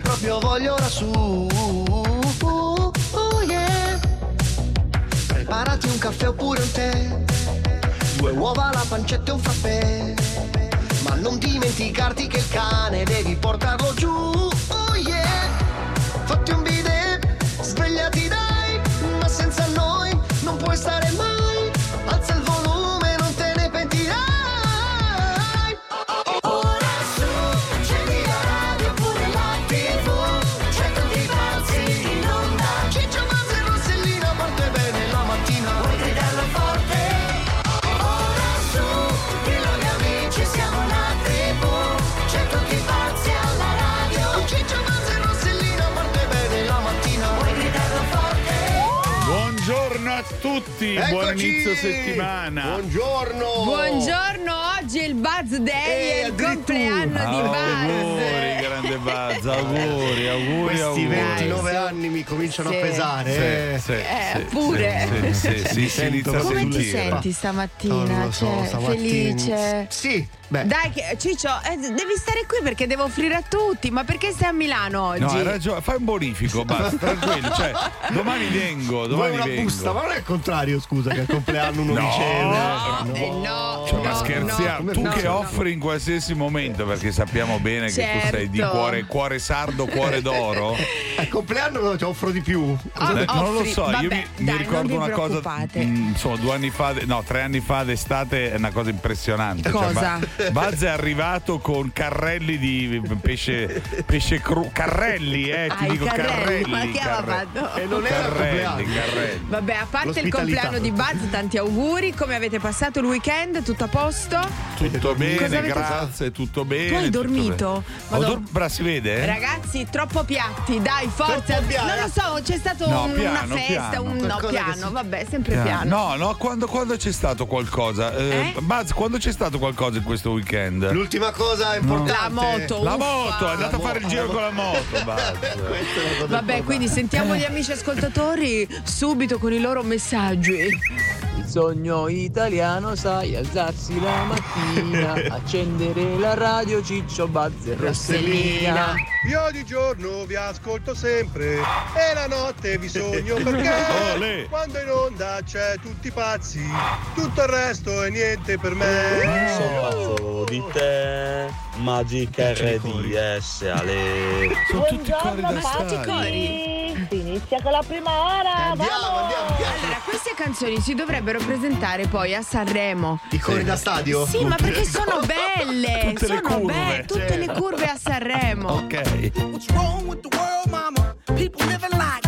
proprio voglia ora su. Oh yeah. Preparati un caffè oppure un tè. Due uova, la pancetta e un frappè. Ma non dimenticarti che il cane devi portarlo giù. Oh yeah. Fatti un bidet, svegliati dai. Ma senza noi non puoi stare mai. Tutti, buon Eccoci! inizio settimana. Buongiorno. Buongiorno, oggi è il Buzz Day, Eh, è il compleanno di Auguri, Buzz. grande Buzz, auguri, auguri, Questi auguri. 29 Dai, su. anni mi cominciano Sì. a pesare. eh. Sì, Eh, sì, pure. Sì, sì, sì, sì, Mi si sento inizia a così. Come ti sentire. senti Non stamattina? lo so, Cioè, stamattina- felice? Sì, beh. Dai, che, Ciccio, eh, devi stare qui perché devo offrire a tutti. Ma perché sei a Milano oggi? No, hai ragione, fai un bonifico, basta, tranquillo. Cioè, domani vengo, Vuoi domani una vengo. busta, ma non è il contrario, scusa, che al compleanno uno No. riceve. No, eh, no, Cioè, ma no, scherziamo, no, tu no, che no. offri in qualsiasi momento, perché sappiamo bene che tu sei di Certo. cuore, cuore sardo, cuore d'oro. Al compleanno ti offro di più. Ah, Eh, non lo so, io vabbè, mi, mi dai, ricordo non vi una cosa, preoccupate. mm, insomma, due anni fa, no, tre anni fa d'estate è una cosa impressionante. Cioè, Cosa? Ba- Buzz è arrivato con carrelli di pesce, pesce cru, carrelli, eh, ti Ah, dico carrelli, carrelli. ma che aveva carrelli. fatto? E non era il Carrelli, compleanno. carrelli. Vabbè, a parte il compleanno di Buzz, tanti auguri. Come avete passato il weekend? Tutto a posto? Tutto bene, grazie, tutto bene. Tu hai dormito? Madonna. dor- si vede? Ragazzi, troppo piatti, dai, forza. Piano. Non lo so, c'è stata No, un- piano, una festa, piano. un no, piano, si- vabbè, sempre piano. No, no, quando, quando c'è stato qualcosa? Eh, Eh? Buzz, quando c'è stato qualcosa in questo weekend? L'ultima cosa importante. La moto. La uffa. moto, è andato a fare il giro con la moto. Vabbè, quindi sentiamo gli amici ascoltatori subito con i loro messaggi. Il sogno italiano, sai, alzarsi la mattina, accendere la radio, ciccio, bazze, rossellina. Io di giorno vi ascolto sempre e la notte vi sogno perché Olè. quando in onda c'è tutti pazzi, tutto il resto è niente per me. Sono pazzo di te, Magic RDS, Ale. Sono tutti cori da stadio. Cori. Si inizia con la prima ora. Andiamo, vamos! andiamo, andiamo. Allora, queste canzoni si dovrebbero presentare poi a Sanremo. I cori da stadio? Sì, ma perché sono belle, Tutte le sono curve. belle, tutte le curve a Sanremo. Ok. What's wrong with the world, mama? People living like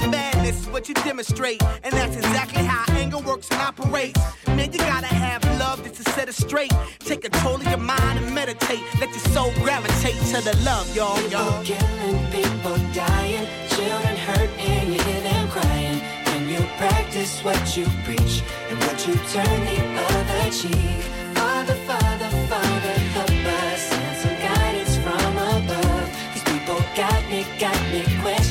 madness is what you demonstrate, and that's exactly how anger works and operates. Man, you gotta have love just to set it straight. Take control of your mind and meditate. Let your soul gravitate to the love, y'all, y'all. killing, people dying, children hurt, and you hear them crying. When you practice what you preach and what you turn the other cheek. Father, Father, Father, help us send some guidance from above. These people got me, got me questioning.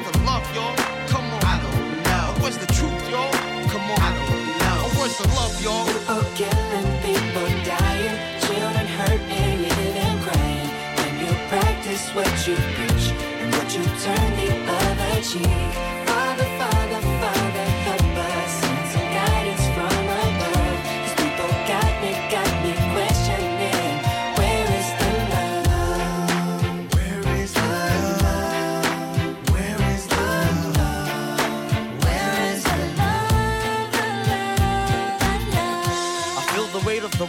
Where's the love, y'all? People killing, people dying, children hurt, and you hear them crying. When you practice what you preach would you turn the other cheek?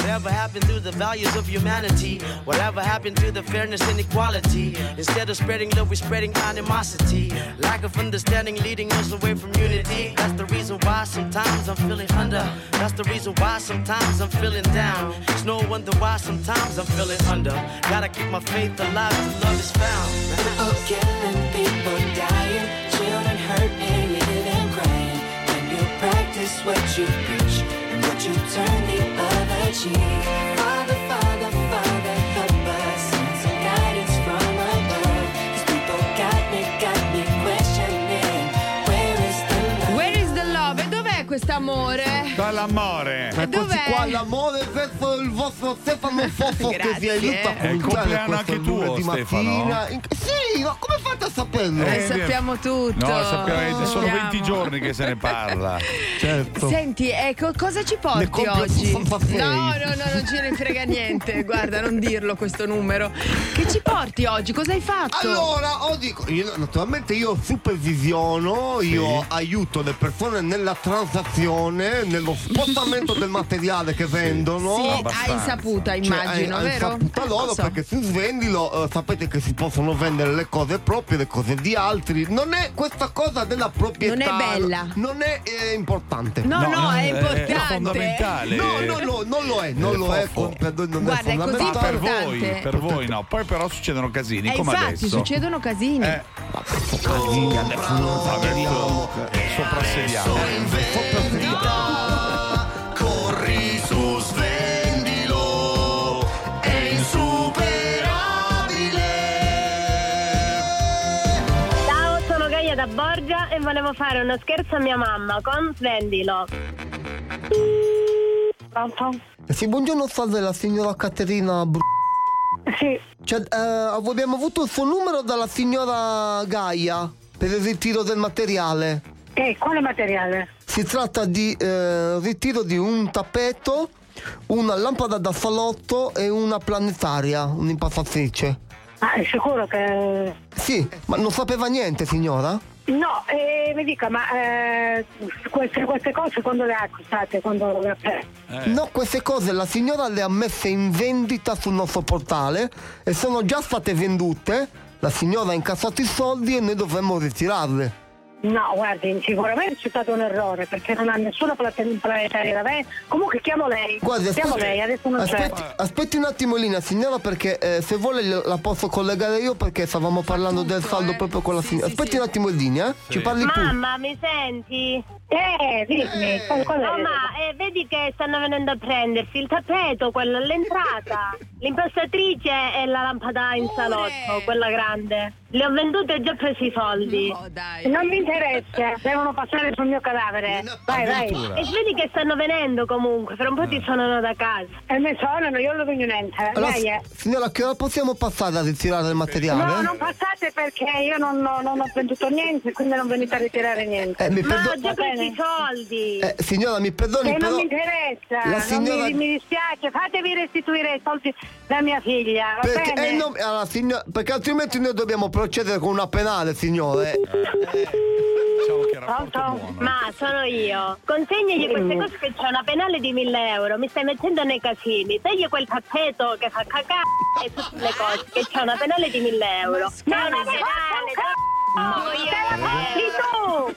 Whatever happened to the values of humanity? Whatever happened to the fairness and equality? Instead of spreading love, we're spreading animosity. Lack of understanding leading us away from unity. That's the reason why sometimes I'm feeling under. That's the reason why sometimes I'm feeling down. It's no wonder why sometimes I'm feeling under. Gotta keep my faith alive till love is found. People killing, people dying, children hurt and crying. When you practice what you preach and what you turn the quest'amore? Dall'amore. Eccoci dov'è? Qua, l'amore verso il vostro Stefano Fofo che vi aiuta a questo anche lunedì Stefano? mattina. In- Sì, ma come fate a saperlo? Eh, Eh, sappiamo tutto. No, sappiamo, sono Sappiamo. 20 giorni che se ne parla. Certo. Senti, ecco, cosa ci porti oggi? 66. No, no, no, non ce ne frega niente. Guarda, non dirlo questo numero. Che ci porti oggi? Cosa hai fatto? Allora, oh, dico, io, naturalmente io supervisiono, io aiuto le persone nella transazione, nello spostamento del materiale che vendono. sì, abbastanza. hai saputa, Cioè, immagino, hai- hai vero? saputa loro Lo so. perché su Svendilo eh, sapete che si possono vendere le cose proprie, le cose di altri. Non è questa cosa della proprietà. Non è bella. Non è eh, importante. No, no, è È importante. fondamentale. No, no, no, non lo è, non Eh, lo è, noi non Guarda, è è così Ma fondamentale. per voi, per voi no. Poi però succedono casini, Eh, come infatti, adesso. succedono casini. Eh, Casini, adesso non esageriamo. soprassediamo. Corri Borgia e volevo fare uno scherzo a mia mamma con Svendilo. Pronto? Sì, buongiorno, salve la signora Caterina Bru- Sì, Cioè, eh, abbiamo avuto il suo numero dalla signora Gaia per il ritiro del materiale. eh, quale materiale? Si tratta di eh, ritiro di un tappeto, una lampada da salotto e una planetaria, un'impastatrice. Ah, è sicuro che... Sì, ma non sapeva niente, signora? No, eh, mi dica, ma eh, queste, queste cose quando le ha acquistate? Quando le ha prese? No, queste cose la signora le ha messe in vendita sul nostro portale e sono già state vendute. La signora ha incassato i soldi e noi dovremmo ritirarle. No, guardi, sicuramente c'è stato un errore perché non ha nessuna planetaria da me. Comunque chiamo lei. Guardi, chiamo aspetti, lei, adesso non aspetti, c'è. aspetti un attimo in linea, signora, perché eh, se vuole la posso collegare io perché stavamo parlando del tutto, saldo eh. proprio con la Sì, signora. sì, Aspetti sì. un attimo in linea, eh? Ci parli pure. Mamma, mi senti? Eh, dimmi. Mamma, eh, vedi che stanno venendo a prendersi il tappeto, quello all'entrata, l'impostatrice e la lampada in salotto, quella grande. Le ho vendute e già preso i soldi. No, dai. Non mi interessa, devono passare sul mio cadavere. Vai, vai. E vedi che stanno venendo comunque, fra un po' ti suonano da casa. E mi suonano, io non vedo niente. Allora, Lei è. signora, che ora possiamo passare a ritirare il materiale? No, non passate perché io non, non- non ho venduto niente, quindi non venite a ritirare niente. Eh, mi Ma perdo- ho già preso i soldi. Eh, signora, mi perdoni, E però. non mi interessa, La non signora- mi, mi dispiace, fatevi restituire i soldi da mia figlia, va Perché, bene? eh, no, allora, signor- perché altrimenti noi dobbiamo procedere con una penale, signore. Diciamo che Pronto? buono. Ma sono io. Consegnagli queste cose che c'è una penale di 1000 euro. Mi stai mettendo nei casini. Togli quel tappeto che fa cacà e tutte le cose. Che c'è una penale di 1000 euro. Ma Ma una penale, no, te la tu!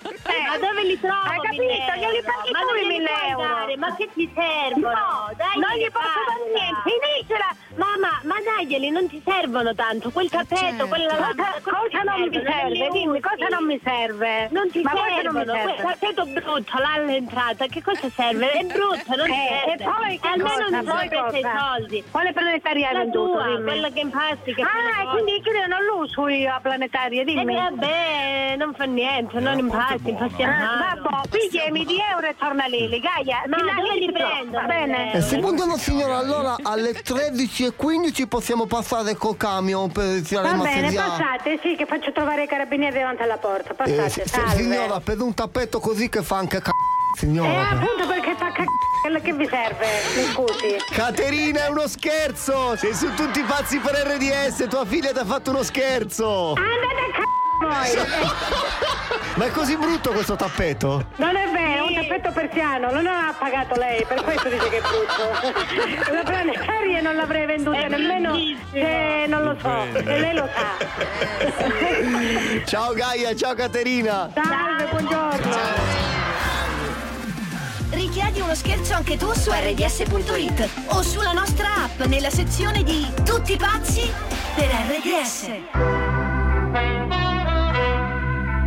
ma dove li trovo? Hai capito? 1000 Glieli paghi Ma tu i glieli 1000 puoi euro. dare, Ma che ti servono? No, Dai, non gli posso dare niente. Finiscila! Mamma, ma daglieli, non ti servono tanto. Quel tappeto, certo. quella Cosa, cosa non mi serve? Dimmi, cosa non mi serve? Non ti Ma servono, quel serve? tappeto brutto là all'entrata, che cosa serve? È brutto, non Eh, serve. e poi che almeno cosa? non presi i soldi. Quale planetaria hai venduto? quella che impasti, che Ah, quindi io non lo uso io a planetaria, E dimmi. Vabbè, non fa niente, non impasti, impasti a Ah, mano. vabbè, pigliami di euro e torna lì, Gaia. Ma dove li prendo? Va bene? E se buongiorno signora, allora alle 13.15 possiamo passare col camion per ritirare Va bene, materiale. passate, sì, che faccio trovare i carabinieri davanti alla porta. Eh, Passate, si- salve. signora, per un tappeto così che fa anche c***o, Eh, signora. appunto perché fa c***o, quello che vi serve, mi scusi. Caterina è uno scherzo! Sei su tutti pazzi per RDS, tua figlia ti ha fatto uno scherzo! Andate a c***o! Ma è così brutto questo tappeto? Non è vero, un tappeto persiano, non ha pagato lei, per questo dice che è brutto. La planetaria non l'avrei venduta nemmeno se non lo so, e lei lo sa. Ciao Gaia, ciao Caterina! Salve, buongiorno. Richiedi uno scherzo anche tu su rds.it o sulla nostra app nella sezione di Tutti pazzi per RDS.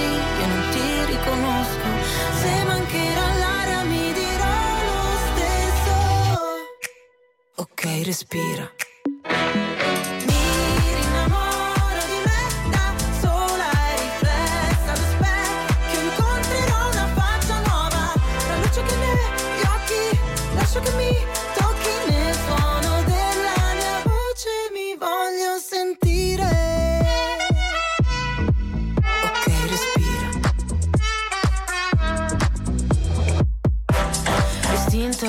così io non ti riconosco. Se mancherà l'aria mi dirò lo stesso. Ok, respira.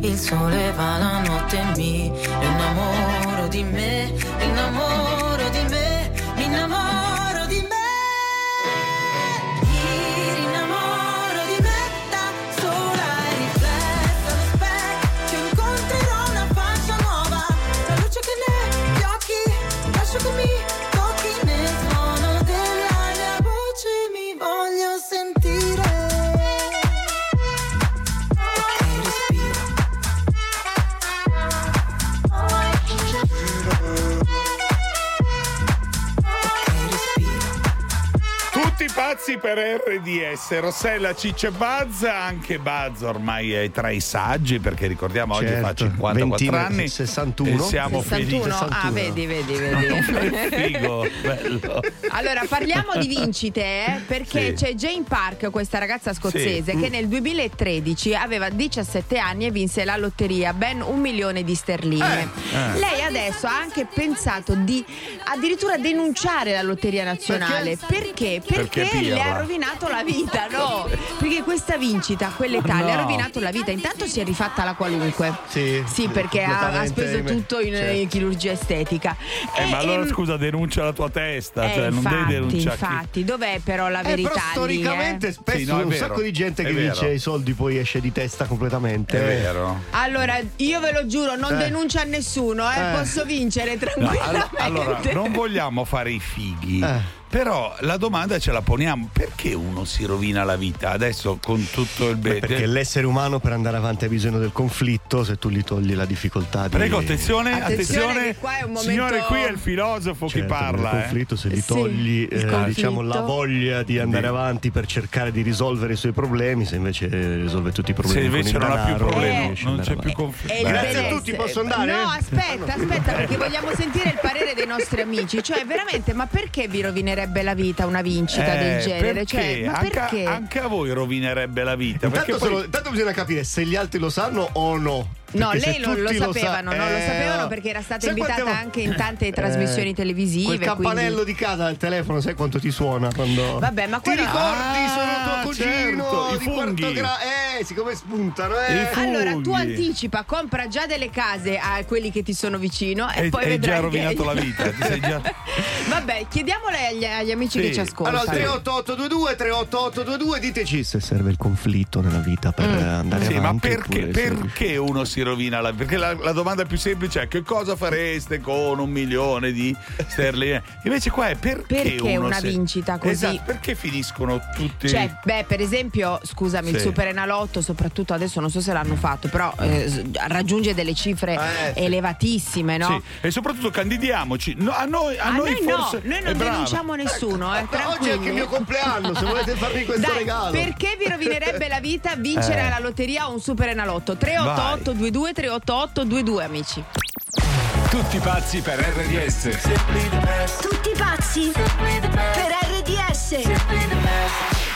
Il sole va la notte mi innamoro di me, innamoro Pazzi per RDS, Rossella, Ciccio e Buzz, anche Buzz ormai è tra i saggi perché ricordiamo oggi fa Certo, 54 ventina, anni 61. e siamo 61? felici. Ah, vedi, vedi, vedi. Figo, bello. Allora, parliamo di vincite, eh, perché Sì. c'è Jane Park, questa ragazza scozzese, Sì. che nel 2013 aveva 17 anni e vinse la lotteria, ben un milione di sterline. Eh. Lei adesso ha anche pensato di addirittura denunciare la lotteria nazionale. Perché? Perché, Perché le ha rovinato la vita, no? Perché questa vincita a quell'età le ha No. rovinato la vita. Intanto si è rifatta la qualunque. Sì, Sì, perché ha, ha speso ahimè. tutto in, Certo. in chirurgia estetica. Eh, E- ma allora ehm, scusa, denuncia la tua testa, eh, cioè non devi infatti, denunciare chi- infatti, dov'è però la Eh, verità? però lì, storicamente eh? spesso Sì, no, un vero, sacco di gente che vince i soldi poi esce di testa completamente. È vero. Allora, io ve lo giuro, non Eh. denuncio a nessuno, eh, Eh. posso vincere No, tranquillamente. allo- allora, non vogliamo fare i fighi, Eh. Però la domanda ce la poniamo: perché uno si rovina la vita? Adesso con tutto il bene. Perché l'essere umano per andare avanti ha bisogno del conflitto se tu gli togli la difficoltà di... Prego, attenzione, Attenzione attenzione. che qua è un momento- Signore, qui è il filosofo Certo, parla. nel eh. conflitto se gli Sì, togli il eh, diciamo la voglia di andare avanti per cercare di risolvere i suoi problemi se invece risolve tutti i problemi Se invece con il non ha più problemi, riesce non c'è più conflitto. Il Grazie a tutti, posso andare? No, aspetta, aspetta, perché vogliamo sentire il parere dei nostri amici. Cioè, veramente, ma perché vi rovinerebbe la vita una vincita Eh, del genere? perché? Cioè, ma anche, perché? anche a voi rovinerebbe la vita. Intanto, poi- solo- intanto bisogna capire se gli altri lo sanno o no. No, Perché lei se lo, lo tutti sa- sapevano, non lo eh, sapevano perché era stata invitata vo- anche in tante trasmissioni Eh, televisive. Quel campanello quindi- di casa al telefono, sai quanto ti suona quando. Vabbè, ma Ti quello- ricordi? Ah, sono tuo cugino certo, i di quarto funghi. gra- Eh, siccome spuntano, eh. Allora, tu anticipa, compra già delle case a quelli che ti sono vicino e, E- poi hai vedrai già che- rovinato la vita, ti sei già- Vabbè, chiediamole agli, agli amici Sì. che ci ascoltano. Allora, 38822 38822 diteci se serve il conflitto nella vita per Mm. andare Sì, ma avanti. perché, oppure se- perché uno si rovina la Perché la, la domanda più semplice è che cosa fareste con un milione di sterline? Invece qua è perché, Perché uno una se- vincita così? Esatto, perché finiscono tutti Cioè, beh, per esempio, scusami, il Sì. Super Enalotto, soprattutto adesso non so se l'hanno fatto, però eh, raggiunge delle cifre Eh, sì. elevatissime, no? Sì, e soprattutto candidiamoci. No, a noi, a A noi noi no, forse noi è non denunciamo nessuno, eh, Oggi è anche il mio compleanno, se volete farmi questo Dai, regalo. Perché vi rovinerebbe la vita vincere Eh. alla lotteria o un Super Enalotto? 388 22 388 22 amici. Tutti pazzi per RDS. Tutti pazzi per RDS.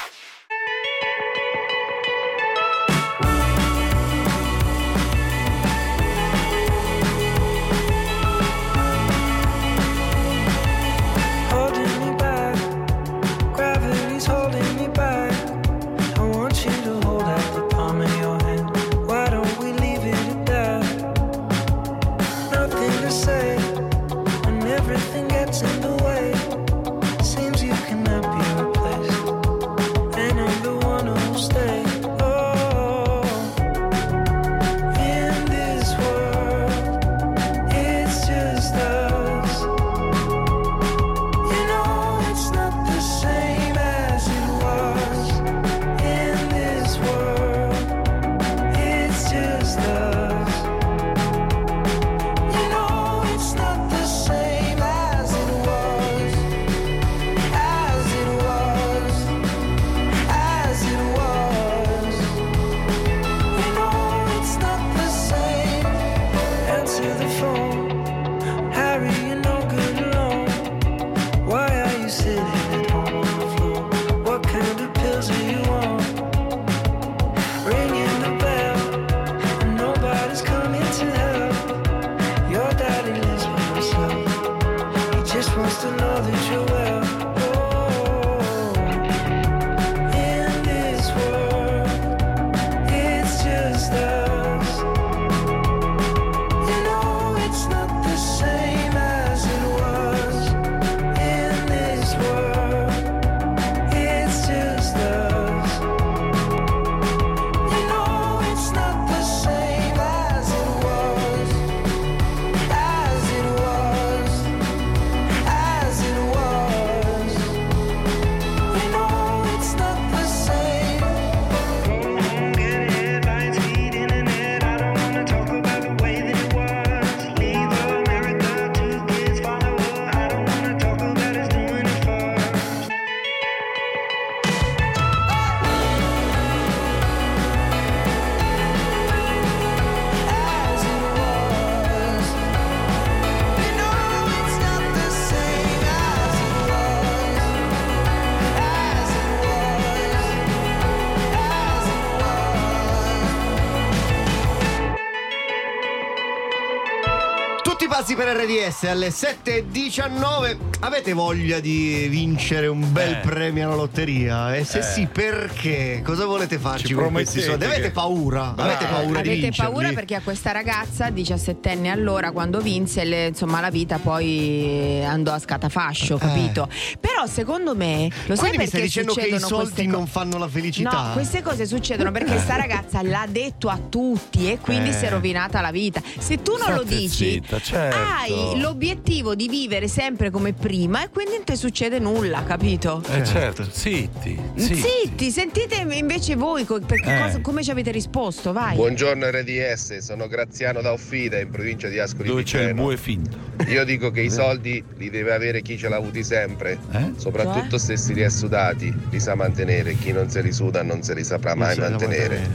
Pazzi per RDS alle 7.19. Avete voglia di vincere un bel Eh. premio alla lotteria? E se Eh. sì, perché? Cosa volete farci Ci con questi soldi? Avete che- paura? Avete Bravo. paura di Avete vincerli? paura perché a questa ragazza, 17enne allora, quando vinse, le- insomma, la vita poi andò a scatafascio, capito? Però secondo me, lo sai Eh. Quindi mi perché stai dicendo che i succedono soldi co- non fanno la felicità? No, queste cose succedono perché sta ragazza l'ha detto a tutti e quindi Eh. si è rovinata la vita. Se tu non lo State dici, zitta, certo. hai l'obiettivo di vivere sempre come prima prima e quindi non ti succede nulla, capito? Eh certo, zitti. zitti. Zitti, sentite invece voi co- Eh. cosa- come ci avete risposto, vai. Buongiorno RDS, sono Graziano da Offida in provincia di Ascoli Dove c'è il Piceno. bue finto. Io dico che i soldi li deve avere chi ce l'ha avuti sempre, soprattutto se si li è sudati, li sa mantenere, chi non se li suda non se li saprà mai sa mantenere.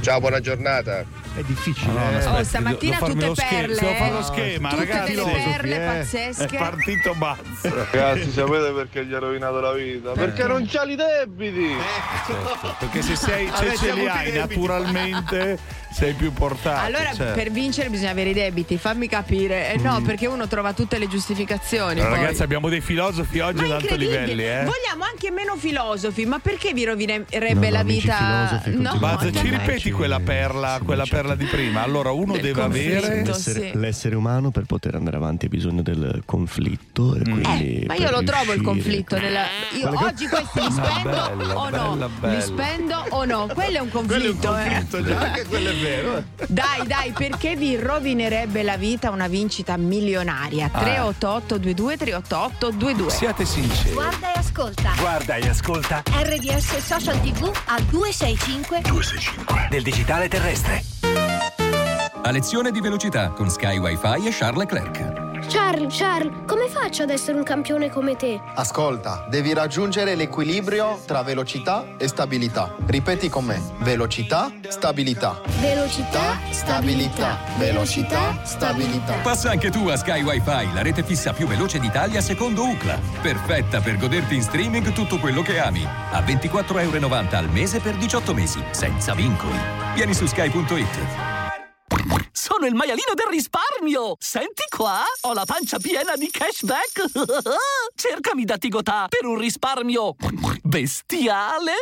Ciao, buona giornata. È difficile. Oh, stamattina tutte perle. Devo fare lo eh. schema, Tutte ragazzi. delle perle È pazzesche. partito Ragazzi, sapete perché gli ha rovinato la vita? Perché non c'ha i debiti! Certo, Perché se, sei, se ce li hai debiti. naturalmente sei più portato. Allora, certo. per vincere bisogna avere i debiti, fammi capire. Eh no, Mm. perché uno trova tutte le giustificazioni. Allora, poi. ragazzi, abbiamo dei filosofi oggi ad alto Incredibile. livelli, eh. Vogliamo anche meno filosofi, ma perché vi rovinerebbe No, no, la vita? no, Buzz, ci dai. ripeti quella perla, quella perla di prima? Allora, uno deve conflitto, avere. L'essere, l'essere umano per poter andare avanti ha bisogno del conflitto e quindi Eh, ma io lo trovo il conflitto nella... Io Quella che- oggi questi li No, spendo bella, o no? bella, bella. Li spendo o no? Quello è un conflitto, eh. già, anche quello è vero. Dai, dai, perché vi rovinerebbe la vita una vincita milionaria? Ah. 388 22 388 22. Siate sinceri. Guarda e ascolta. Guarda e ascolta RDS Social TV al 265 del digitale terrestre. A lezione di velocità con Sky Wi-Fi e Charles Leclerc. Charles, Charles, come faccio ad essere un campione come te? Ascolta, devi raggiungere l'equilibrio tra velocità e stabilità. Ripeti con me. Velocità, stabilità. Velocità, stabilità. Velocità, stabilità. Passa anche tu a Sky Wi-Fi, la rete fissa più veloce d'Italia secondo UCLA. Perfetta per goderti in streaming tutto quello che ami. A 24,90 euro al mese per 18 mesi, senza vincoli. Vieni su sky.it. Sono il maialino del risparmio! Senti qua! Ho la pancia piena di cashback! Cercami da Tigotà per un risparmio bestiale!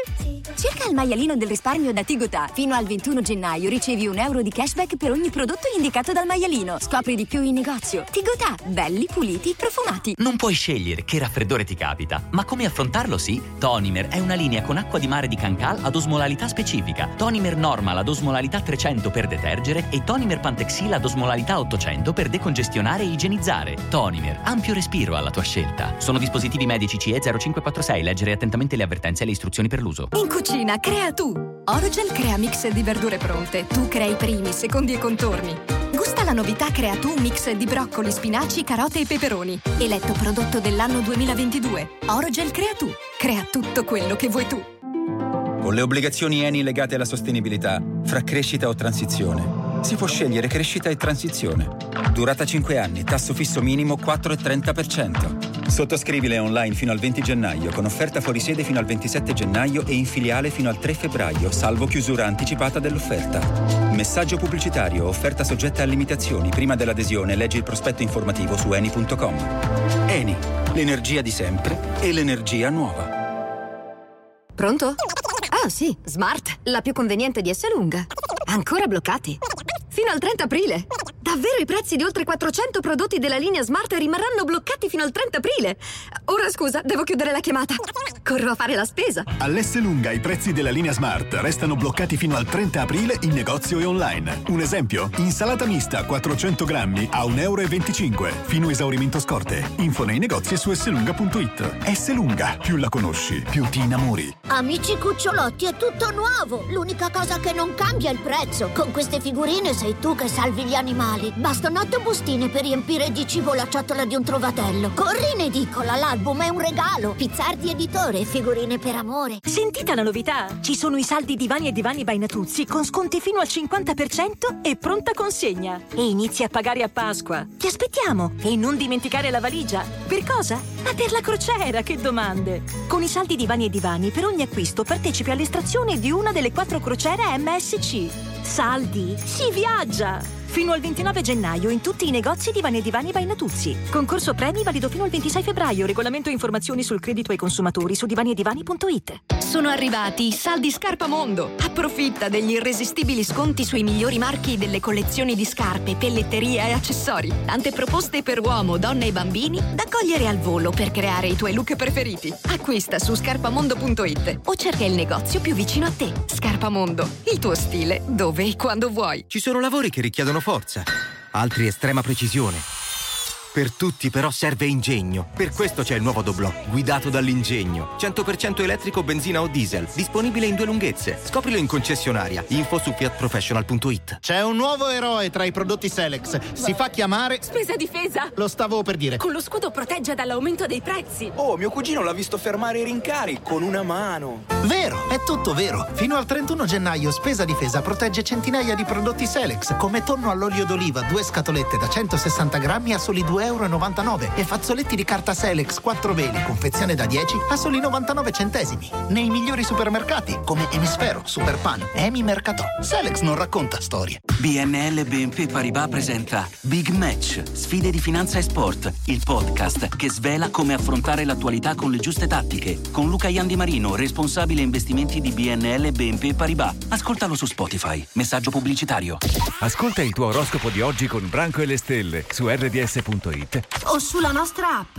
Cerca il maialino del risparmio da Tigotà. Fino al 21 gennaio ricevi un euro di cashback per ogni prodotto indicato dal maialino. Scopri di più in negozio. Tigotà, belli, puliti, profumati. Non puoi scegliere che raffreddore ti capita, ma come affrontarlo sì? Tonimer è una linea con acqua di mare di Cancal ad osmolarità specifica. Tonimer Normal ad osmolarità 300 per detergere e Tonimer Pantexil ad osmolarità 800 per decongestionare e igienizzare. Tonimer, ampio respiro alla tua scelta. Sono dispositivi medici CE 0546. Leggere attentamente le avvertenze e le istruzioni per l'uso. In cucina, crea tu. Orogel crea mix di verdure pronte. Tu crei primi, secondi e contorni. Gusta la novità Crea tu mix di broccoli, spinaci, carote e peperoni. Eletto prodotto dell'anno 2022. Orogel crea tu. Crea tutto quello che vuoi tu. Con le obbligazioni Eni legate alla sostenibilità, fra crescita o transizione, si può scegliere crescita e transizione. Durata 5 anni, tasso fisso minimo 4,30%. Sottoscrivile online fino al 20 gennaio, con offerta fuori sede fino al 27 gennaio e in filiale fino al 3 febbraio, salvo chiusura anticipata dell'offerta. Messaggio pubblicitario, offerta soggetta a limitazioni. Prima dell'adesione leggi il prospetto informativo su eni.com. Eni, l'energia di sempre e l'energia nuova. Pronto? Ah sì, Smart, la più conveniente di S lunga. Ancora bloccati? Fino al 30 aprile. Davvero i prezzi di oltre 400 prodotti della linea Smart rimarranno bloccati fino al 30 aprile. Ora scusa, devo chiudere la chiamata. Corro a fare la spesa. All'S lunga i prezzi della linea Smart restano bloccati fino al 30 aprile in negozio e online. Un esempio, insalata mista 400 grammi a 1,25 euro, fino a esaurimento scorte. Info nei negozi e su slunga.it. S lunga, più la conosci, più ti innamori. Amici cucciolotti, è tutto nuovo! L'unica cosa che non cambia è il prezzo. Con queste figurine sei tu che salvi gli animali. Bastano otto bustine per riempire di cibo la ciotola di un trovatello. Corri in edicola, l'album è un regalo. Pizzardi editore, figurine per amore. Sentite la novità? Ci sono i saldi divani e divani by Natuzzi con sconti fino al 50% e pronta consegna. E inizi a pagare a Pasqua. Ti aspettiamo! E non dimenticare la valigia. Per cosa? Ma per la crociera, che domande! Con i saldi divani e divani, per ogni acquisto partecipi all'estrazione di una delle quattro crociere MSC. Saldi? Si viaggia! Fino al 29 gennaio in tutti i negozi Divani e Divani by Natuzzi. Concorso premi valido fino al 26 febbraio. Regolamento e informazioni sul credito ai consumatori su divaniedivani.it. Sono arrivati i saldi Scarpa Mondo. Approfitta degli irresistibili sconti sui migliori marchi delle collezioni di scarpe, pelletteria e accessori. Tante proposte per uomo, donne e bambini da cogliere al volo per creare i tuoi look preferiti. Acquista su scarpamondo.it o cerca il negozio più vicino a te. Scarpamondo, il tuo stile dove e quando vuoi. Ci sono lavori che richiedono forza, altri estrema precisione. Per tutti però serve ingegno. Per questo c'è il nuovo Doblò, guidato dall'ingegno. 100% elettrico, benzina o diesel. Disponibile in due lunghezze. Scoprilo in concessionaria. Info su fiatprofessional.it. C'è un nuovo eroe tra i prodotti Selex. Si fa chiamare Spesa difesa. Lo stavo per dire. Con lo scudo protegge dall'aumento dei prezzi. Oh, mio cugino l'ha visto fermare i rincari con una mano. Vero, è tutto vero. Fino al 31 gennaio Spesa difesa protegge centinaia di prodotti Selex, come tonno all'olio d'oliva, due scatolette da 160 grammi a soli 2 Euro e fazzoletti di carta Selex 4 veli, confezione da 10 a soli 99 centesimi. Nei migliori supermercati come Emisfero, Superpan, Emi Mercato. Selex non racconta storie. BNL BNP Paribas presenta Big Match, sfide di finanza e sport, il podcast che svela come affrontare l'attualità con le giuste tattiche. Con Luca Iandi Marino, responsabile investimenti di BNL BNP Paribas. Ascoltalo su Spotify. Messaggio pubblicitario. Ascolta il tuo oroscopo di oggi con Branco e le stelle su rds.it o sulla nostra app.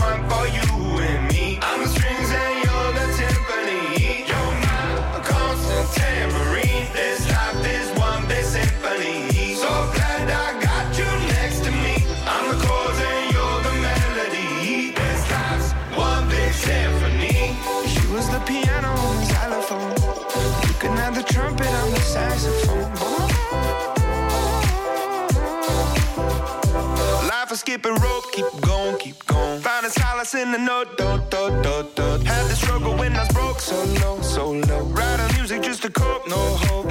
in the note, dot, dot, dot, dot. Had the struggle when I was broke, so low, so low. Writing music just to cope, no hope.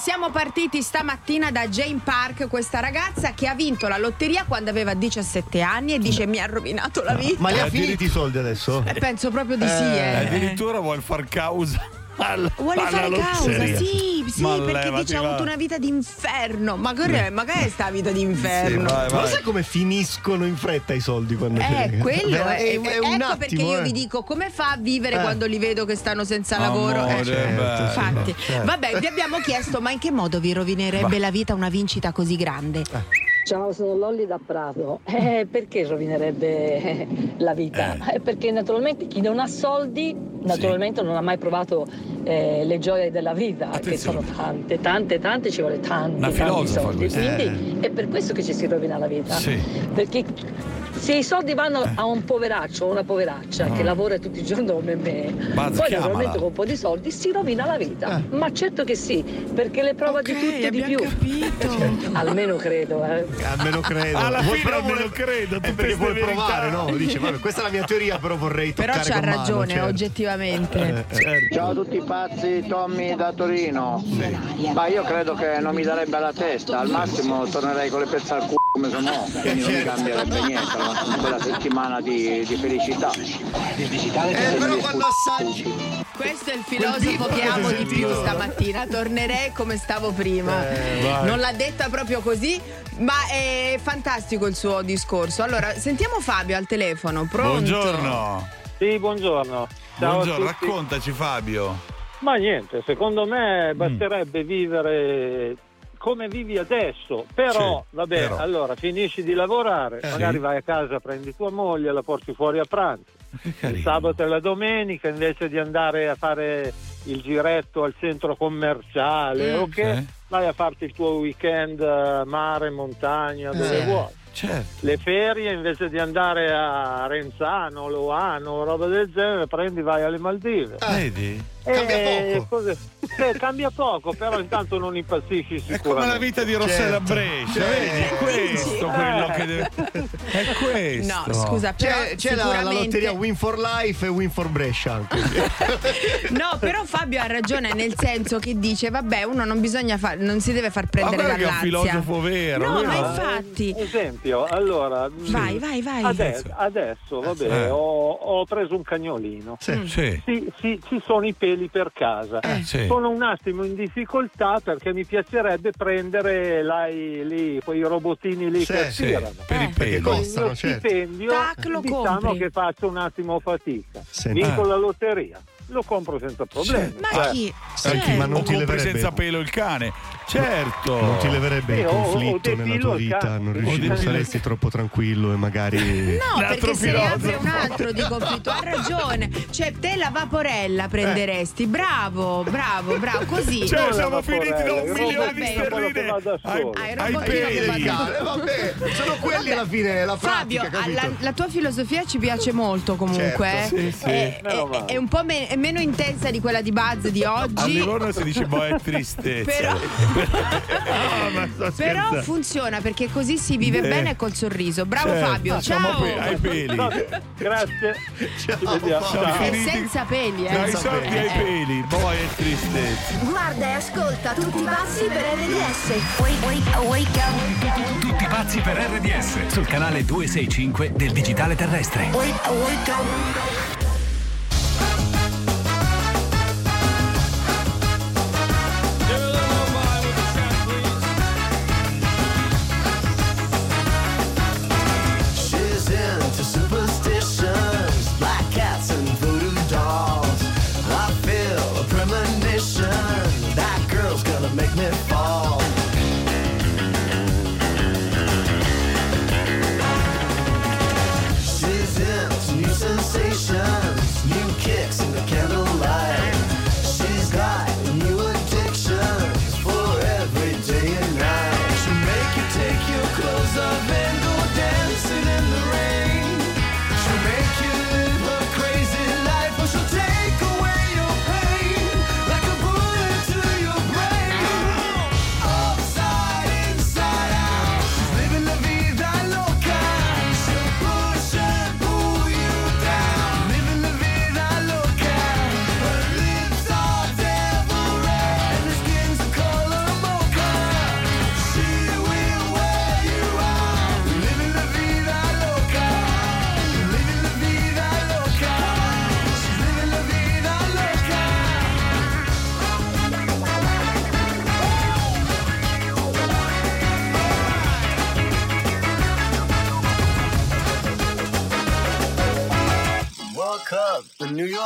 siamo partiti stamattina da Jane Park, questa ragazza che ha vinto la lotteria quando aveva 17 anni e dice mi ha rovinato la vita. Ma li ha finiti i soldi adesso? Eh, Penso proprio di sì. eh. Addirittura vuol far causa. Alla, Vuole alla fare causa, lotteria. sì, sì, Ma perché dice ha va. avuto una vita d'inferno. Ma che è, ma che è sta vita d'inferno? Sì, vai, Ma lo sai come finiscono in fretta i soldi quando Eh, quello è, è, è un ecco perché attimo, io eh. vi dico come fa a vivere Eh. quando li vedo che stanno senza Amore, lavoro. Eh, bello. Infatti, certo. vabbè, vi abbiamo chiesto, ma in che modo vi rovinerebbe la vita una vincita così grande? Ciao, sono Lolli da Prato. Eh, perché rovinerebbe eh, la vita? Eh, perché naturalmente chi non ha soldi naturalmente non ha mai provato eh, le gioie della vita, che sono tante, tante, tante, ci vuole tanti, Una tanti soldi. Quindi è per questo che ci si rovina la vita. Sì. Perché se i soldi vanno a un poveraccio o una poveraccia No. che lavora tutti i giorni come me, Buzz, poi chiamala. naturalmente con un po' di soldi si rovina la vita. Ma certo che sì, perché le prova di tutto e di più. Almeno credo, eh. Almeno credo. Alla Vuoi- fine però almeno vuole- credo, Eh, tutte perché vuoi verità. provare, no? Dice, vabbè, questa è la mia teoria, però vorrei Però toccare c'ha con mano, ragione, certo. oggettivamente. Ciao a tutti pazzi, Tommy da Torino. Ma io credo che non mi darebbe la testa, al massimo tornerei con le pezze al culo come sono, quindi non mi cambierebbe niente, una bella settimana di, di felicità. Eh, però quando assaggi. Questo è il filosofo che amo di più stamattina. Tornerei come stavo prima. Eh, non l'ha detta proprio così, ma è fantastico il suo discorso. Allora, sentiamo Fabio al telefono. Pronto? Buongiorno. Sì, buongiorno. Ciao Buongiorno, raccontaci Fabio. Ma niente, secondo Mm. me basterebbe vivere come vivi adesso. Però, Sì, vabbè, però. allora finisci di lavorare, Eh. magari Sì. vai a casa, prendi tua moglie, la porti fuori a pranzo. Il sabato e la domenica, invece di andare a fare il giretto al centro commerciale, Mm. ok? Sì. Vai a farti il tuo weekend eh, mare, montagna, dove Eh, vuoi. Certo. Le ferie invece di andare a Renzano, Loano, roba del genere, prendi vai alle Maldive. Vedi? Cambia poco. Cose... Sì, cambia poco, però intanto non impazzisci È come sicuramente. la vita di Rossella Brescia, vedi? È questo quello che deve. È questo. No, scusa, però C'è, c'è la, la sicuramente- lotteria Win for Life e Win for Brescia anche. No, però Fabio ha ragione nel senso che dice: vabbè, uno non bisogna far, non si deve far prendere guarda che è un filosofo vero, No, ma infatti. Esempio, allora. Vai, vai, vai. Adesso, adesso, vabbè, Eh. ho, ho preso un cagnolino. Sì. Sì. Sì, sì, ci sono i peli per casa. Eh, sì. Sono un attimo in difficoltà perché mi piacerebbe prendere i- lì, quei robotini lì Sì, che sì, attirano. per i Eh, il Costano, mio certo. stipendio, Tac, diciamo compri. che faccio un attimo fatica. Vinco Eh. la lotteria, lo compro senza problemi. Ma Cioè, chi? Senti, ma non o ti compri leverebbe senza pelo il cane. Certo. Non ti leverebbe Sì, il conflitto nella tua vita, non, riusci- non saresti troppo tranquillo e magari. No, perché se ne apre un altro di conflitto, ha ragione. Cioè, te la vaporella prenderesti. Bravo, bravo, bravo. Così. Cioè, Non siamo la finiti da un milione di robotino quello che sterline va da ai, solo. Ai ai robotini peli. Eh, vabbè, sono quelli alla fine, la Fabio, pratica, capito? alla- la tua filosofia ci piace molto comunque. Certo, eh. sì, sì. È, Meno è- è un po' me- è meno intensa di quella di Buzz di A oggi. Livorno si dice boh è tristezza. Però- No, ma sto Però funziona perché così si vive Eh. bene col sorriso. Bravo Certo, Fabio, ciao. pe- ai peli. Grazie. Ciao. Eh, finiti senza peli, eh. dai soldi ai Eh. peli. Boh è tristezza. Guarda e ascolta tutti pazzi per RDS. Wake, wake, wake up. Tutti pazzi per RDS sul canale 265 del Digitale Terrestre. Wake, wake up.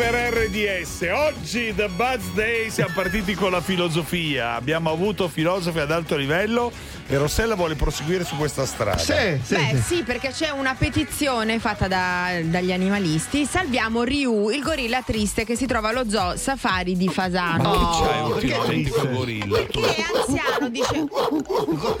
Per RDS. Oggi The Buzz Day siamo partiti con la filosofia. Abbiamo avuto filosofi ad alto livello e Rossella vuole proseguire su questa strada. Beh, sì, perché c'è una petizione fatta da- dagli animalisti. Salviamo Ryu, il gorilla triste che si trova allo zoo safari di Fasano. Ma che c'hai ultimamente col gorilla? Che è anziano, dice.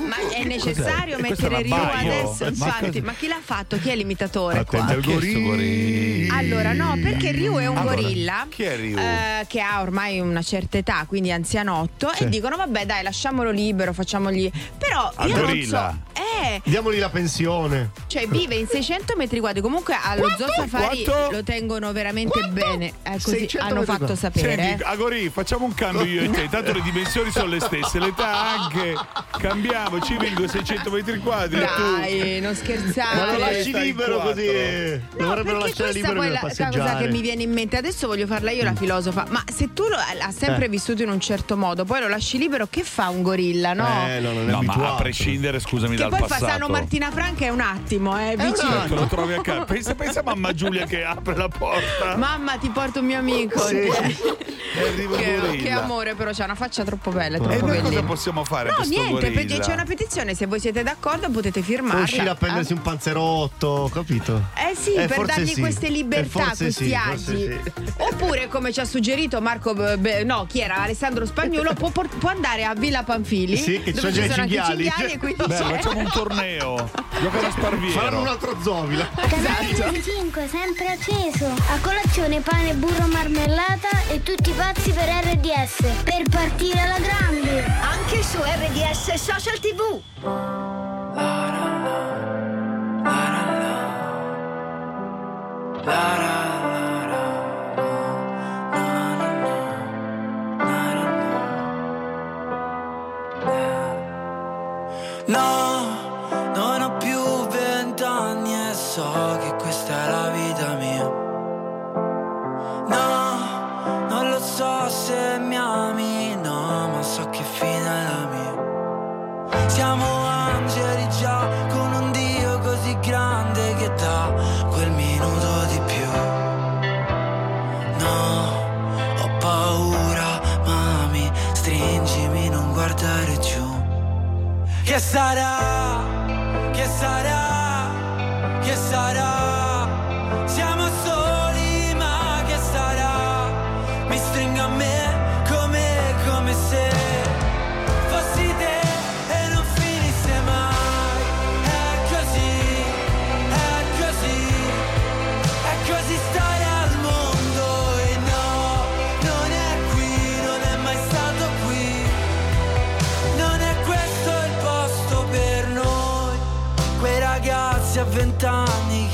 Ma è necessario Cos'è? Mettere Ryu Baio? adesso? Ma Infatti, cosa- ma chi l'ha fatto? Chi è l'imitatore qua? Attenti al gorilla. Allora, no, perché Ryu è un Allora, gorilla chi è Ryu? Eh, che ha ormai una certa età, quindi anzianotto, Sì. e dicono: vabbè, dai, lasciamolo libero, facciamogli. Però Al io non gorilla. so. Eh, Diamogli la pensione. cioè vive in 600 metri quadri. Comunque allo zoo safari Quanto? lo tengono veramente bene. Eh, così 600 hanno fatto quadri. sapere. Senti, Agori, facciamo un cambio io e te. Tanto le dimensioni sono le stesse, l'età anche. Cambiamo, ci vengo 600 metri quadri. e tu- Dai, non scherzate. Ma lo lasci libero così. Dovrebbero Perché lasciare questa libero per la la cosa che mi viene in mente adesso voglio farla io la filosofa ma se tu lo, ha sempre Eh. vissuto in un certo modo poi lo lasci libero che fa un gorilla no? Eh, No, ma a prescindere, scusami, che dal poi passato. Fasano Martina Franca è un attimo eh, vicino Te lo trovi a casa. Pensa, pensa a mamma Giulia che apre la porta. mamma ti porto un mio amico Sì. E che, che amore però c'ha una faccia troppo bella E troppo noi cosa possiamo fare no niente gorilla? perché c'è una petizione se voi siete d'accordo potete firmarla Uscire a prendersi un panzerotto, capito? Eh sì, Eh, per dargli sì. queste Eh, libertà, questi sì, agi. sì. Oppure, come ci ha suggerito Marco, Be- Be- no, chi era? Alessandro Spagnolo, può, può andare a Villa Panfili. Sì, che ci sono i anche cinghiali. cinghiali e quindi Beh, facciamo un torneo. Gioca a Sparviero. Faranno un altro zombie. Canale 25, sempre acceso. A colazione pane, burro, marmellata e tutti pazzi per RDS. Per partire alla grande. Anche su RDS Social TV. No, Che sarà? Che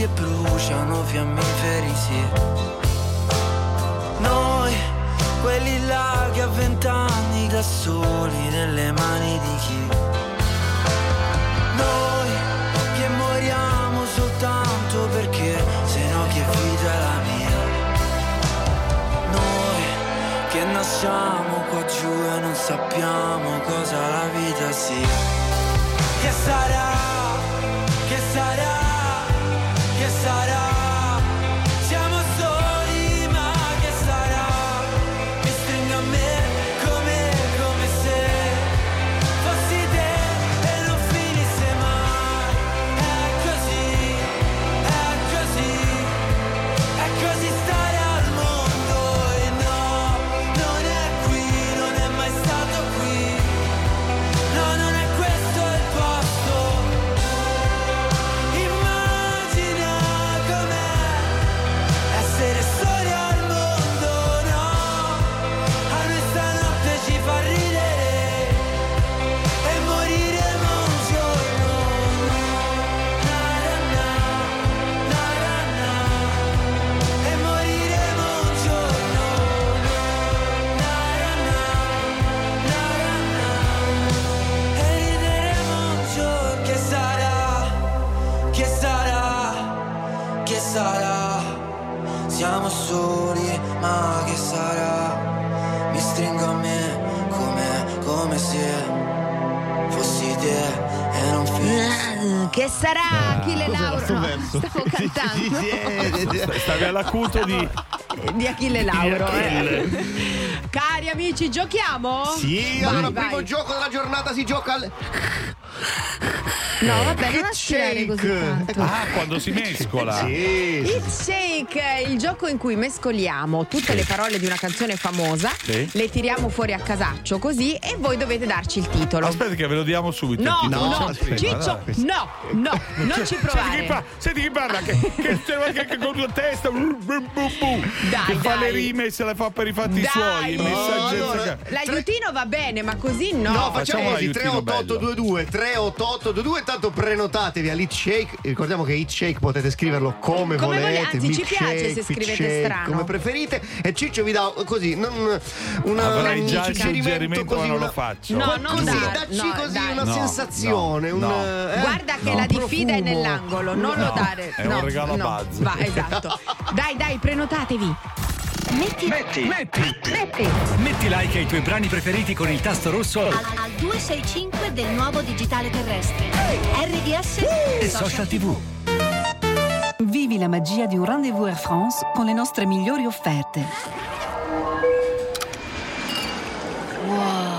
che bruciano fiammiferi, sì. Noi, quelli là che a vent'anni da soli nelle mani di chi. Noi che moriamo soltanto perché se no che vita è la mia. Noi che nasciamo qua giù e non sappiamo cosa la vita sia. Che sarà? All'acuto di. Di Achille Lauro. Di Achille. eh. Cari amici, giochiamo? Sì, Vai, allora vai. primo gioco della giornata si gioca al No, vabbè, non aspirare così tanto. Ah, quando si mescola. Hit Shake, il gioco in cui mescoliamo tutte le parole di una canzone famosa, Sì. le tiriamo fuori a casaccio così e voi dovete darci il titolo. Aspetta che ve lo diamo subito. No, titolo. no, Aspetta, Ciccio, dai. no, no, non ci Senti chi, provare. pa- senti chi parla, che, che, che, che con la testa bu, bu, bu, bu, Dai, che fa dai. le rime e se le fa per i fatti Dai. suoi. i messaggi No, allora, L'aiutino va bene, ma così no. No, facciamo così l'aiutino 38822 38822 intanto prenotatevi all'Hit Shake. Ricordiamo che Hit Shake potete scriverlo come, Come volete. vole- anzi, ci piace se scrivete shake, strano. Come preferite. E Ciccio vi dà così non, una, Avrei un già il suggerimento suggerimento, ma così, non lo faccio. No, non così, dare, dacci no, così dai. una No, sensazione. no, un, no. eh, Guarda che no. la diffida è nell'angolo, non No, lo dare. è un no, regalo a. Buzz. Va, esatto. Dai, dai, prenotatevi. Metti, Metti, metti, metti. Metti. Like ai tuoi brani preferiti con il tasto rosso. Al, al 265 del nuovo digitale terrestre. RDS e social tv. Vivi la magia di un rendezvous Air France con le nostre migliori offerte.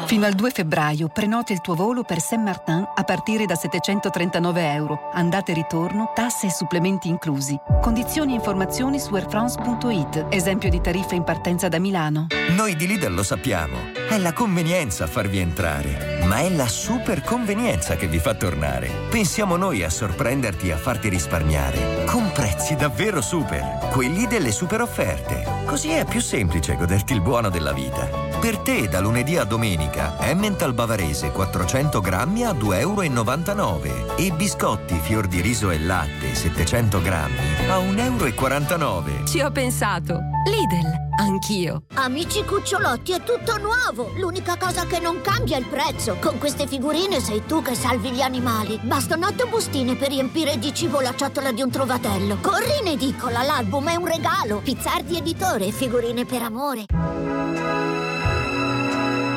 Fino al 2 febbraio prenoti il tuo volo per Saint-Martin a partire da 739 euro. Andate e ritorno, tasse e supplementi inclusi. Condizioni e informazioni su airfrance.it. Esempio di tariffa in partenza da Milano. Noi di Lidl lo sappiamo. È la convenienza a farvi entrare, ma è la super convenienza che vi fa tornare. Pensiamo noi a sorprenderti e a farti risparmiare. Con prezzi davvero super. Quelli delle super offerte. Così è più semplice goderti il buono della vita. Per te, da lunedì a domenica, Emmental bavarese 400 grammi a 2,99 euro e biscotti fior di riso e latte 700 grammi a 1,49 euro. Ci ho pensato. Lidl, anch'io. Amici cucciolotti, è tutto nuovo. L'unica cosa che non cambia è il prezzo. Con queste figurine sei tu che salvi gli animali. Bastano otto bustine per riempire di cibo la ciotola di un trovatello. Corri in edicola, l'album è un regalo. Pizzardi editore, figurine per amore.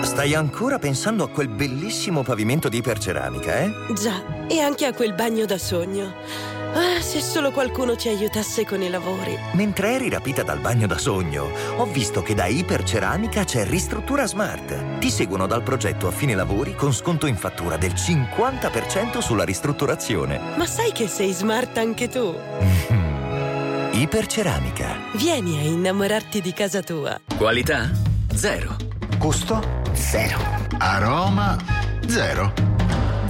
Stai ancora pensando a quel bellissimo pavimento di iperceramica, eh? Già, e anche a quel bagno da sogno. Ah, se solo qualcuno ci aiutasse con i lavori. Mentre eri rapita dal bagno da sogno, ho visto che da Iperceramica c'è Ristruttura Smart. Ti seguono dal progetto a fine lavori con sconto in fattura del 50% sulla ristrutturazione. Ma sai che sei smart anche tu? Iperceramica. Vieni a innamorarti di casa tua. Qualità? Zero. Gusto? Zero. Aroma? Zero.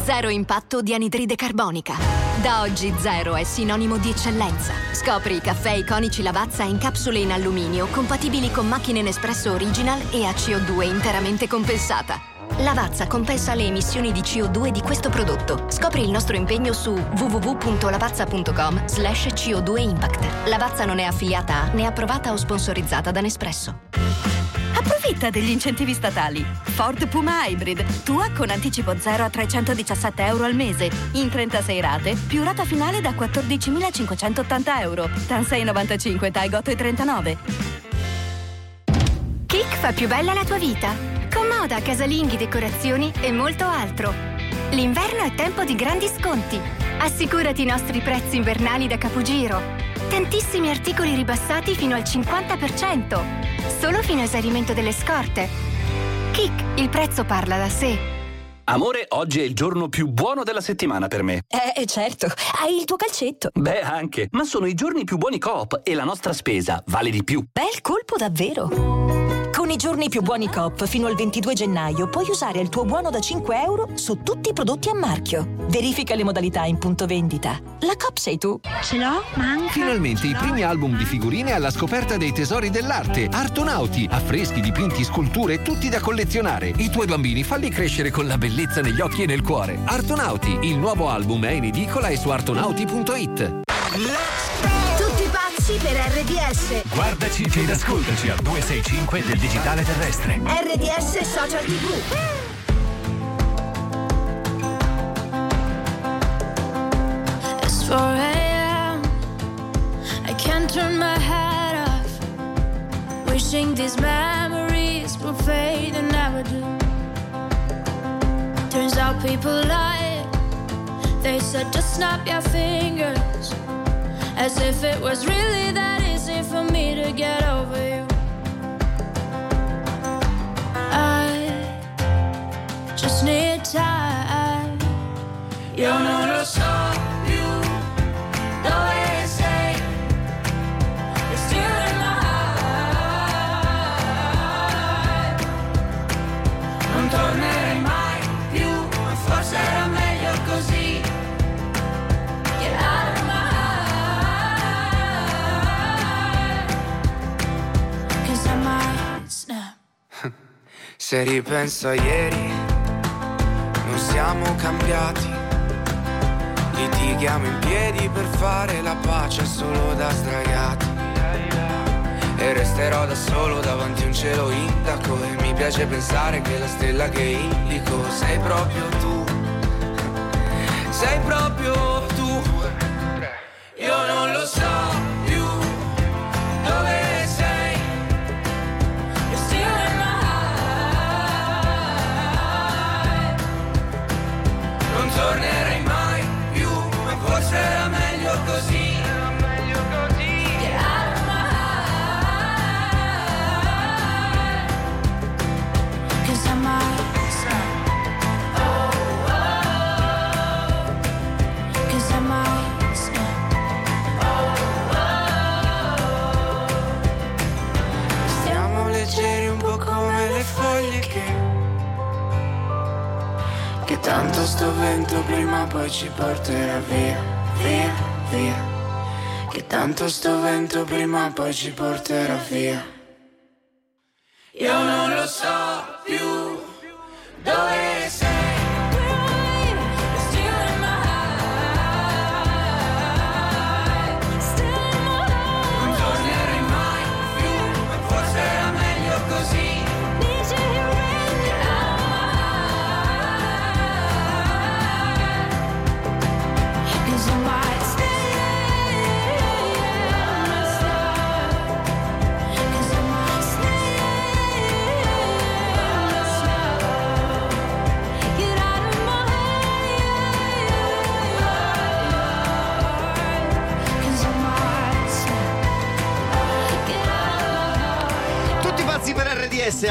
Zero impatto di anidride carbonica. Da oggi zero è sinonimo di eccellenza. Scopri i caffè iconici Lavazza in capsule in alluminio compatibili con macchine Nespresso Original e a CO2 interamente compensata. Lavazza compensa le emissioni di CO2 di questo prodotto. Scopri il nostro impegno su www.lavazza.com slash CO2 Impact. Lavazza non è affiliata a né approvata o sponsorizzata da Nespresso. Approfitta degli incentivi statali. Ford Puma Hybrid, tua con anticipo 0 a 317 euro al mese, in 36 rate, più rata finale da 14.580 euro. TAN 695, TAI 8,39. Kik fa più bella la tua vita. Con moda, casalinghi, decorazioni e molto altro. L'inverno è tempo di grandi sconti. Assicurati i nostri prezzi invernali da capogiro. Tantissimi articoli ribassati fino al 50%. Solo fino a esaurimento delle scorte. Kik, il prezzo parla da sé. Amore, oggi è il giorno più buono della settimana per me. Eh, certo, hai il tuo calcetto. Beh, anche. Ma sono i giorni più buoni Coop e la nostra spesa vale di più. Bel colpo davvero. Con i giorni più buoni Coop fino al 22 gennaio puoi usare il tuo buono da 5 euro su tutti i prodotti a marchio. Verifica le modalità in punto vendita. La Coop sei tu. Ce l'ho? Manca. Finalmente i primi album di figurine alla scoperta dei tesori dell'arte. Artonauti, affreschi, dipinti, sculture, tutti da collezionare. I tuoi bambini falli crescere con la bellezza negli occhi e nel cuore. Artonauti, il nuovo album è in edicola e su artonauti.it. Tutti pazzi per RDS. Guardaci ed ascoltaci al 265 del digitale terrestre. RDS Social TV. It's 4 a.m. I can't turn my head off. Wishing these memories will fade and never do. Turns out people lie. They said just snap your fingers, as if it was really that easy for me to get over you. I just need time. Io non lo so Se ripenso a ieri, non siamo cambiati. Litighiamo in piedi per fare la pace solo da sdraiati. E resterò da solo davanti a un cielo indaco. E mi piace pensare che la stella che indico sei proprio tu. Sei proprio tu. Io non lo so sto vento prima poi ci porterà via, via, via. Che tanto sto vento prima poi ci porterà via.